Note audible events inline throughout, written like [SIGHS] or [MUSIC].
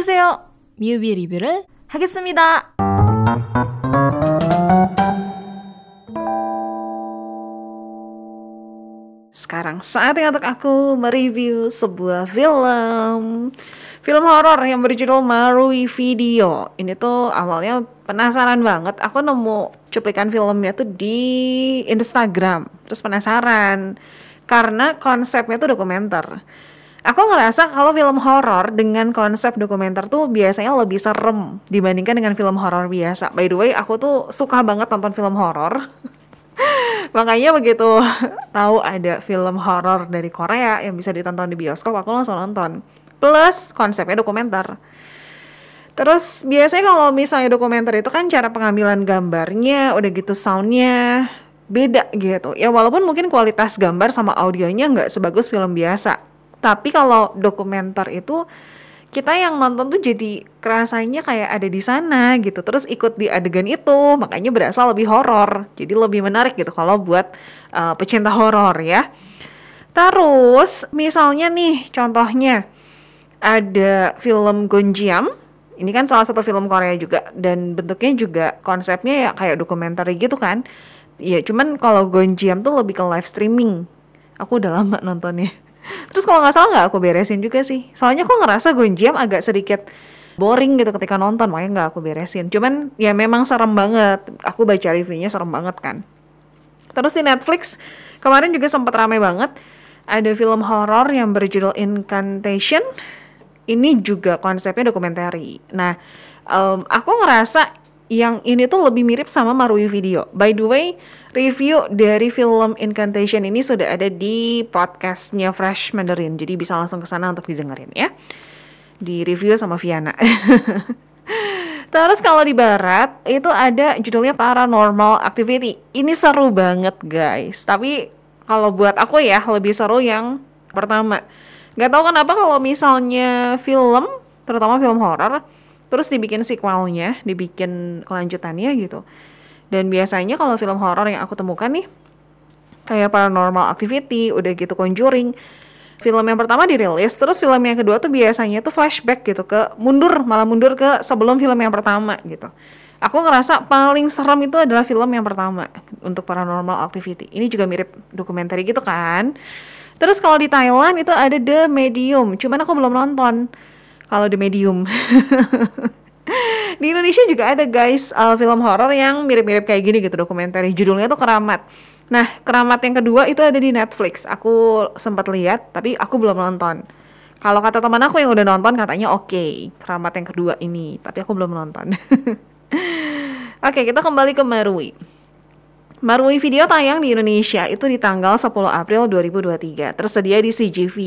안녕하세요. 뮤비 리뷰를 하겠습니다. Sekarang saatnya untuk aku mereview sebuah film Film horor yang berjudul Marui Video Ini tuh awalnya penasaran banget Aku nemu cuplikan filmnya tuh di Instagram Terus penasaran Karena konsepnya tuh dokumenter Aku ngerasa kalau film horor dengan konsep dokumenter tuh biasanya lebih serem dibandingkan dengan film horor biasa. By the way, aku tuh suka banget nonton film horor. [LAUGHS] Makanya begitu [LAUGHS] tahu ada film horor dari Korea yang bisa ditonton di bioskop, aku langsung nonton. Plus konsepnya dokumenter. Terus biasanya kalau misalnya dokumenter itu kan cara pengambilan gambarnya, udah gitu soundnya beda gitu. Ya walaupun mungkin kualitas gambar sama audionya nggak sebagus film biasa tapi kalau dokumenter itu kita yang nonton tuh jadi kerasanya kayak ada di sana gitu. Terus ikut di adegan itu makanya berasa lebih horor. Jadi lebih menarik gitu kalau buat uh, pecinta horor ya. Terus misalnya nih contohnya ada film Gonjiam. Ini kan salah satu film Korea juga dan bentuknya juga konsepnya ya kayak dokumenter gitu kan. Ya cuman kalau Gonjiam tuh lebih ke live streaming. Aku udah lama nontonnya Terus kalau nggak salah nggak aku beresin juga sih. Soalnya aku ngerasa Gonjiam agak sedikit boring gitu ketika nonton, makanya nggak aku beresin. Cuman ya memang serem banget. Aku baca reviewnya serem banget kan. Terus di Netflix kemarin juga sempat ramai banget. Ada film horor yang berjudul Incantation. Ini juga konsepnya dokumenter. Nah, um, aku ngerasa yang ini tuh lebih mirip sama Marui Video. By the way, review dari film Incantation ini sudah ada di podcastnya Fresh Mandarin. Jadi bisa langsung ke sana untuk didengerin ya. Di review sama Viana. [LAUGHS] Terus kalau di barat itu ada judulnya Paranormal Activity. Ini seru banget guys. Tapi kalau buat aku ya lebih seru yang pertama. Gak tau kenapa kalau misalnya film, terutama film horor, terus dibikin sequelnya, dibikin kelanjutannya gitu. Dan biasanya kalau film horor yang aku temukan nih, kayak Paranormal Activity, udah gitu Conjuring, film yang pertama dirilis, terus film yang kedua tuh biasanya tuh flashback gitu ke mundur, malah mundur ke sebelum film yang pertama gitu. Aku ngerasa paling serem itu adalah film yang pertama untuk Paranormal Activity. Ini juga mirip dokumenter gitu kan. Terus kalau di Thailand itu ada The Medium, cuman aku belum nonton kalau di medium. [LAUGHS] di Indonesia juga ada guys uh, film horor yang mirip-mirip kayak gini gitu dokumenter. Judulnya tuh Keramat. Nah, Keramat yang kedua itu ada di Netflix. Aku sempat lihat, tapi aku belum nonton. Kalau kata teman aku yang udah nonton katanya oke, okay, Keramat yang kedua ini, tapi aku belum nonton. [LAUGHS] oke, okay, kita kembali ke Marui. Marui video tayang di Indonesia itu di tanggal 10 April 2023, tersedia di CGV.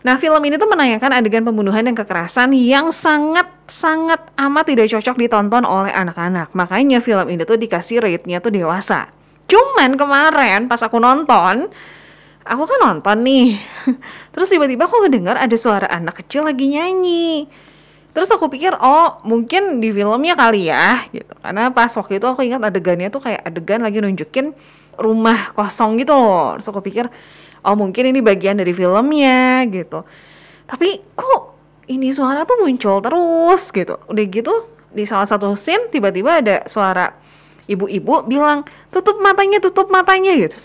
Nah, film ini tuh menayangkan adegan pembunuhan dan kekerasan yang sangat-sangat amat tidak cocok ditonton oleh anak-anak. Makanya film ini tuh dikasih rate-nya tuh dewasa. Cuman kemarin pas aku nonton, aku kan nonton nih. [LAUGHS] Terus tiba-tiba aku ngedengar ada suara anak kecil lagi nyanyi. Terus aku pikir, oh mungkin di filmnya kali ya, gitu. Karena pas waktu itu aku ingat adegannya tuh kayak adegan lagi nunjukin rumah kosong gitu loh. Terus aku pikir, oh mungkin ini bagian dari filmnya gitu. Tapi kok ini suara tuh muncul terus gitu. Udah gitu di salah satu scene tiba-tiba ada suara ibu-ibu bilang tutup matanya tutup matanya gitu.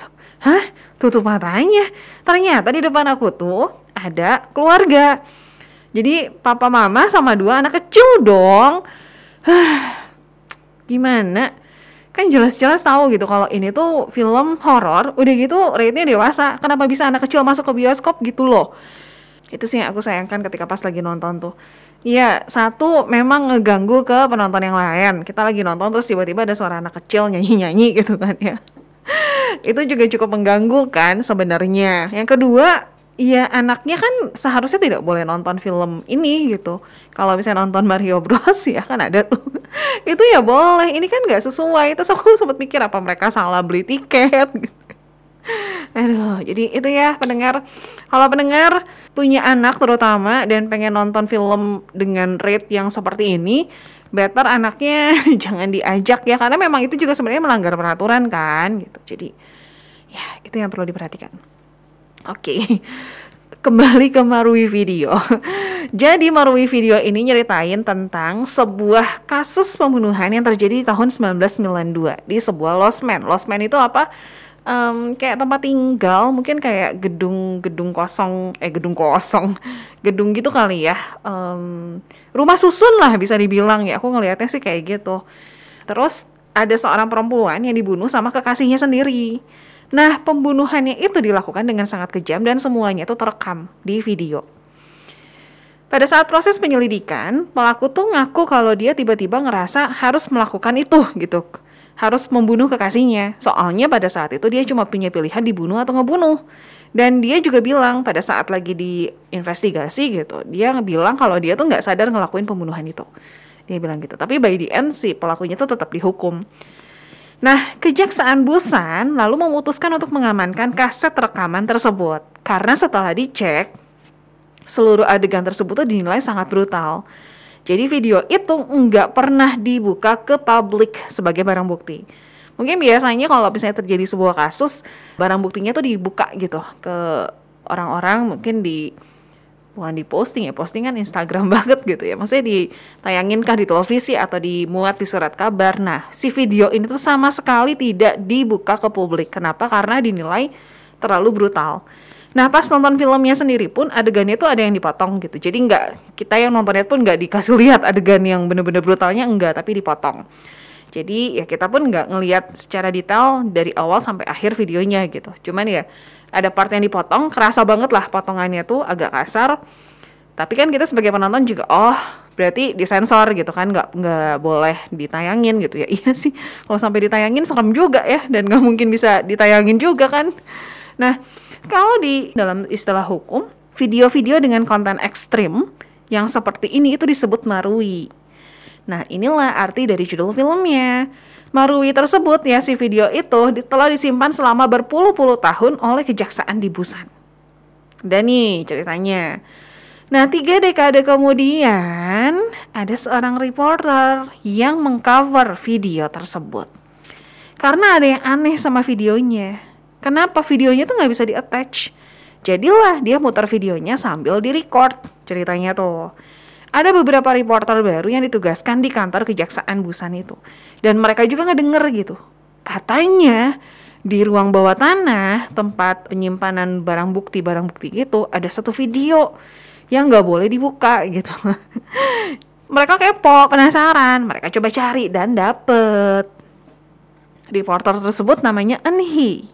Hah? Tutup matanya? Ternyata di depan aku tuh ada keluarga. Jadi papa mama sama dua anak kecil dong. [SIGHS] Gimana kan jelas-jelas tahu gitu kalau ini tuh film horor udah gitu rate-nya dewasa kenapa bisa anak kecil masuk ke bioskop gitu loh itu sih yang aku sayangkan ketika pas lagi nonton tuh Iya, satu memang ngeganggu ke penonton yang lain. Kita lagi nonton terus tiba-tiba ada suara anak kecil nyanyi-nyanyi gitu kan ya. [LAUGHS] itu juga cukup mengganggu kan sebenarnya. Yang kedua, Iya anaknya kan seharusnya tidak boleh nonton film ini gitu. Kalau misalnya nonton Mario Bros [LAUGHS] ya kan ada tuh. [LAUGHS] itu ya boleh. Ini kan nggak sesuai. Terus aku [LAUGHS] sempat mikir apa mereka salah beli tiket. Gitu. Aduh, jadi itu ya pendengar. Kalau pendengar punya anak terutama dan pengen nonton film dengan rate yang seperti ini, better anaknya jangan diajak ya karena memang itu juga sebenarnya melanggar peraturan kan gitu. Jadi ya itu yang perlu diperhatikan. Oke. Okay. [LAUGHS] kembali ke Marui Video. [LAUGHS] Jadi Marui Video ini nyeritain tentang sebuah kasus pembunuhan yang terjadi di tahun 1992 di sebuah losmen. Losmen itu apa? Um, kayak tempat tinggal, mungkin kayak gedung-gedung kosong, eh gedung kosong, [LAUGHS] gedung gitu kali ya. Um, rumah susun lah bisa dibilang ya. Aku ngelihatnya sih kayak gitu. Terus ada seorang perempuan yang dibunuh sama kekasihnya sendiri. Nah, pembunuhannya itu dilakukan dengan sangat kejam dan semuanya itu terekam di video. Pada saat proses penyelidikan, pelaku tuh ngaku kalau dia tiba-tiba ngerasa harus melakukan itu gitu. Harus membunuh kekasihnya. Soalnya pada saat itu dia cuma punya pilihan dibunuh atau ngebunuh. Dan dia juga bilang pada saat lagi diinvestigasi gitu, dia bilang kalau dia tuh nggak sadar ngelakuin pembunuhan itu. Dia bilang gitu. Tapi by the end sih pelakunya tuh tetap dihukum. Nah, Kejaksaan Busan lalu memutuskan untuk mengamankan kaset rekaman tersebut karena setelah dicek seluruh adegan tersebut tuh dinilai sangat brutal. Jadi video itu nggak pernah dibuka ke publik sebagai barang bukti. Mungkin biasanya kalau misalnya terjadi sebuah kasus, barang buktinya tuh dibuka gitu ke orang-orang mungkin di bukan di posting ya postingan Instagram [LAUGHS] banget gitu ya. Maksudnya ditayangin kah di televisi atau dimuat di surat kabar? Nah si video ini tuh sama sekali tidak dibuka ke publik. Kenapa? Karena dinilai terlalu brutal. Nah pas nonton filmnya sendiri pun adegannya tuh ada yang dipotong gitu. Jadi nggak kita yang nontonnya pun nggak dikasih [LAUGHS] lihat adegan yang bener-bener brutalnya enggak tapi dipotong. Jadi ya kita pun nggak ngelihat secara detail dari awal sampai akhir videonya gitu. Cuman ya ada part yang dipotong kerasa banget lah potongannya tuh agak kasar. Tapi kan kita sebagai penonton juga oh berarti disensor gitu kan nggak nggak boleh ditayangin gitu ya. [LAUGHS] Iya sih kalau sampai ditayangin serem juga ya dan nggak mungkin bisa ditayangin juga kan. Nah kalau di dalam istilah hukum video-video dengan konten ekstrim yang seperti ini itu disebut marui nah inilah arti dari judul filmnya Marui tersebut ya si video itu telah disimpan selama berpuluh-puluh tahun oleh kejaksaan di Busan. Dan nih ceritanya. Nah, tiga dekade kemudian ada seorang reporter yang mengcover video tersebut. Karena ada yang aneh sama videonya. Kenapa videonya tuh nggak bisa di-attach? Jadilah dia muter videonya sambil di-record ceritanya tuh. Ada beberapa reporter baru yang ditugaskan di kantor kejaksaan Busan itu. Dan mereka juga ngedenger gitu. Katanya di ruang bawah tanah tempat penyimpanan barang bukti barang bukti gitu ada satu video yang nggak boleh dibuka gitu. [LAUGHS] Mereka kepo penasaran. Mereka coba cari dan dapet. Reporter tersebut namanya Enhi.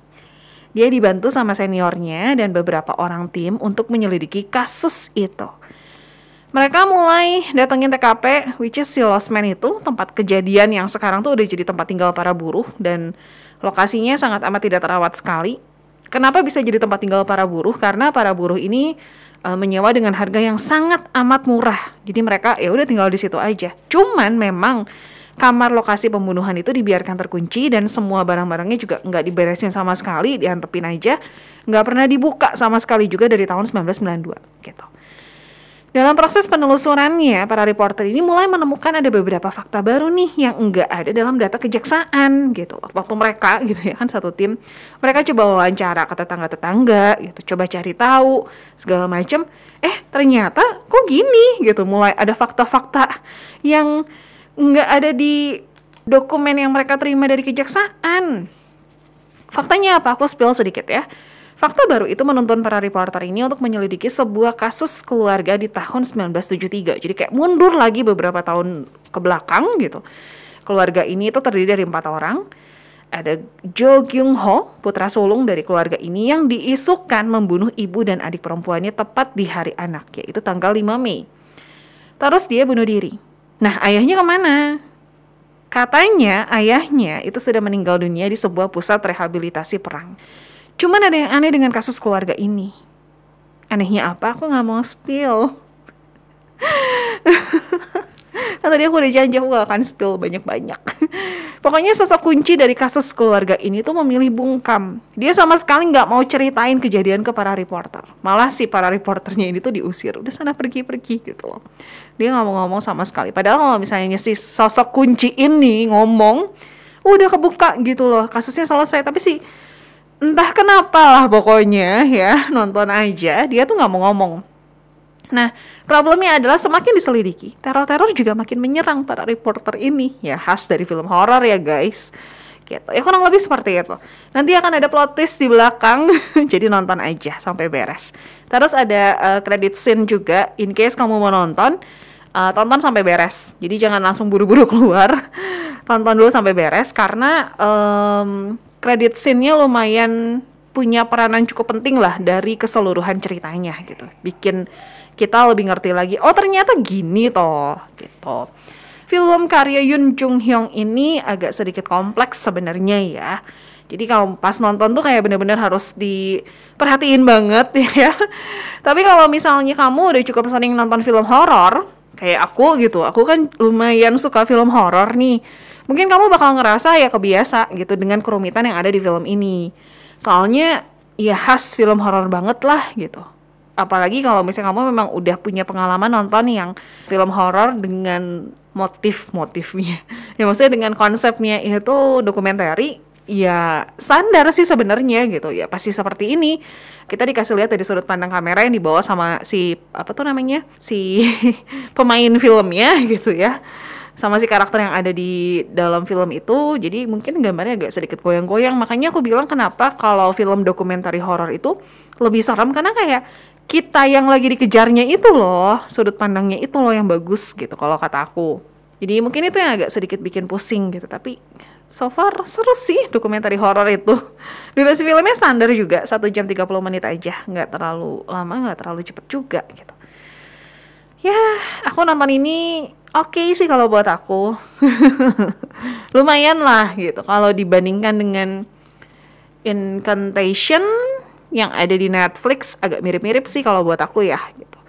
Dia dibantu sama seniornya dan beberapa orang tim untuk menyelidiki kasus itu mereka mulai datengin TKP, which is si Lost Man itu, tempat kejadian yang sekarang tuh udah jadi tempat tinggal para buruh dan lokasinya sangat amat tidak terawat sekali. Kenapa bisa jadi tempat tinggal para buruh? Karena para buruh ini uh, menyewa dengan harga yang sangat amat murah. Jadi mereka ya udah tinggal di situ aja. Cuman memang kamar lokasi pembunuhan itu dibiarkan terkunci dan semua barang-barangnya juga nggak diberesin sama sekali, diantepin aja, nggak pernah dibuka sama sekali juga dari tahun 1992 gitu. Dalam proses penelusurannya, para reporter ini mulai menemukan ada beberapa fakta baru nih yang enggak ada dalam data kejaksaan gitu. Waktu mereka gitu ya kan satu tim, mereka coba wawancara ke tetangga-tetangga gitu, coba cari tahu segala macam. Eh ternyata kok gini gitu, mulai ada fakta-fakta yang enggak ada di dokumen yang mereka terima dari kejaksaan. Faktanya apa? Aku spill sedikit ya. Fakta baru itu menuntun para reporter ini untuk menyelidiki sebuah kasus keluarga di tahun 1973. Jadi kayak mundur lagi beberapa tahun ke belakang gitu. Keluarga ini itu terdiri dari empat orang. Ada Jo Gyung Ho, putra sulung dari keluarga ini yang diisukan membunuh ibu dan adik perempuannya tepat di hari anak, yaitu tanggal 5 Mei. Terus dia bunuh diri. Nah, ayahnya ke mana? Katanya ayahnya itu sudah meninggal dunia di sebuah pusat rehabilitasi perang. Cuman ada yang aneh dengan kasus keluarga ini. Anehnya apa? Aku nggak mau spill. kan [LAUGHS] tadi aku udah janji aku gak akan spill banyak-banyak. [LAUGHS] Pokoknya sosok kunci dari kasus keluarga ini tuh memilih bungkam. Dia sama sekali nggak mau ceritain kejadian ke para reporter. Malah si para reporternya ini tuh diusir. Udah sana pergi-pergi gitu loh. Dia nggak mau ngomong sama sekali. Padahal kalau misalnya si sosok kunci ini ngomong, udah kebuka gitu loh. Kasusnya selesai. Tapi si entah kenapa lah pokoknya ya nonton aja. Dia tuh nggak mau ngomong. Nah problemnya adalah semakin diselidiki teror-teror juga makin menyerang para reporter ini. Ya khas dari film horor ya guys. Gitu. Ya kurang lebih seperti itu. Nanti akan ada plot twist di belakang. [LAUGHS] Jadi nonton aja sampai beres. Terus ada uh, credit scene juga. In case kamu mau nonton uh, tonton sampai beres. Jadi jangan langsung buru-buru [LAUGHS] keluar. Tonton dulu sampai beres. Karena um, credit scene-nya lumayan punya peranan cukup penting lah dari keseluruhan ceritanya gitu. Bikin kita lebih ngerti lagi, oh ternyata gini toh gitu. Film karya Yun Jung Hyung ini agak sedikit kompleks sebenarnya ya. Jadi kalau pas nonton tuh kayak bener-bener harus diperhatiin banget [LAUGHS] ya. Tapi kalau misalnya kamu udah cukup sering nonton film horor, kayak aku gitu, aku kan lumayan suka film horor nih mungkin kamu bakal ngerasa ya kebiasa gitu dengan kerumitan yang ada di film ini. Soalnya ya khas film horor banget lah gitu. Apalagi kalau misalnya kamu memang udah punya pengalaman nonton yang film horor dengan motif-motifnya. [LAUGHS] Ya maksudnya dengan konsepnya itu dokumenter ya standar sih sebenarnya gitu ya pasti seperti ini kita dikasih lihat dari sudut pandang kamera yang dibawa sama si apa tuh namanya si [LAUGHS] pemain filmnya gitu ya sama si karakter yang ada di dalam film itu jadi mungkin gambarnya agak sedikit goyang-goyang. Makanya aku bilang kenapa kalau film dokumenter horor itu lebih serem karena kayak kita yang lagi dikejarnya itu loh sudut pandangnya itu loh yang bagus gitu kalau kata aku. Jadi mungkin itu yang agak sedikit bikin pusing gitu. Tapi so far seru sih dokumenter horor itu. [LAUGHS] Durasi filmnya standar juga satu jam 30 menit aja. Nggak terlalu lama nggak terlalu cepet juga gitu. Ya aku nonton ini oke okay sih kalau buat aku. [LAUGHS] Lumayan lah gitu. Kalau dibandingkan dengan Incantation yang ada di Netflix agak mirip-mirip sih kalau buat aku ya gitu.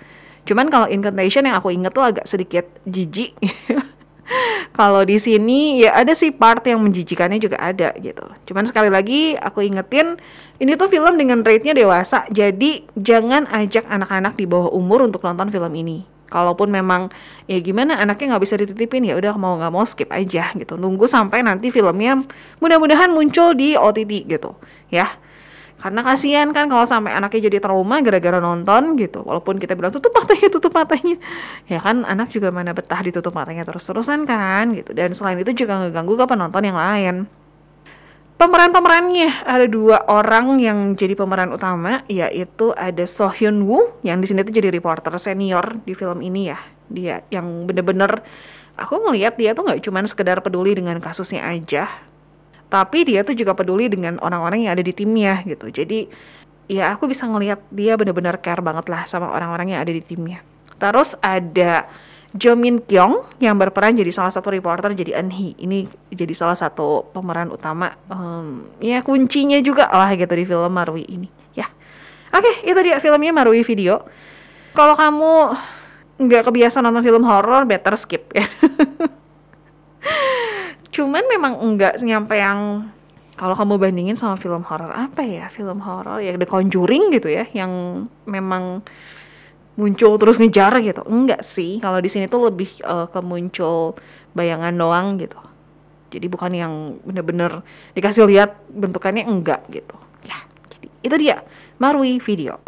Cuman kalau Incantation yang aku inget tuh agak sedikit jijik. [LAUGHS] Kalau di sini ya ada sih part yang menjijikannya juga ada gitu. Cuman sekali lagi aku ingetin ini tuh film dengan rate-nya dewasa. Jadi jangan ajak anak-anak di bawah umur untuk nonton film ini kalaupun memang ya gimana anaknya nggak bisa dititipin ya udah mau nggak mau skip aja gitu. Nunggu sampai nanti filmnya mudah-mudahan muncul di OTT gitu ya. Karena kasihan kan kalau sampai anaknya jadi trauma gara-gara nonton gitu. Walaupun kita bilang tutup matanya tutup matanya. Ya kan anak juga mana betah ditutup matanya terus-terusan kan gitu. Dan selain itu juga ngeganggu ke penonton yang lain Pemeran-pemerannya ada dua orang yang jadi pemeran utama, yaitu ada So Hyun Woo yang di sini tuh jadi reporter senior di film ini ya. Dia yang bener-bener aku ngelihat dia tuh nggak cuma sekedar peduli dengan kasusnya aja, tapi dia tuh juga peduli dengan orang-orang yang ada di timnya gitu. Jadi ya aku bisa ngelihat dia bener-bener care banget lah sama orang-orang yang ada di timnya. Terus ada Jo Min Kyung yang berperan jadi salah satu reporter jadi Anhi ini jadi salah satu pemeran utama um, ya kuncinya juga lah gitu di film Marui ini. Ya. Oke okay, itu dia filmnya Marui video. Kalau kamu nggak kebiasa nonton film horor better skip ya. [LAUGHS] Cuman memang enggak nyampe yang kalau kamu bandingin sama film horor apa ya? Film horor ya The Conjuring gitu ya yang memang muncul terus ngejar gitu. Enggak sih kalau di sini tuh lebih uh, ke muncul bayangan doang gitu. Jadi bukan yang bener-bener dikasih lihat bentukannya enggak gitu. Ya jadi itu dia Marui video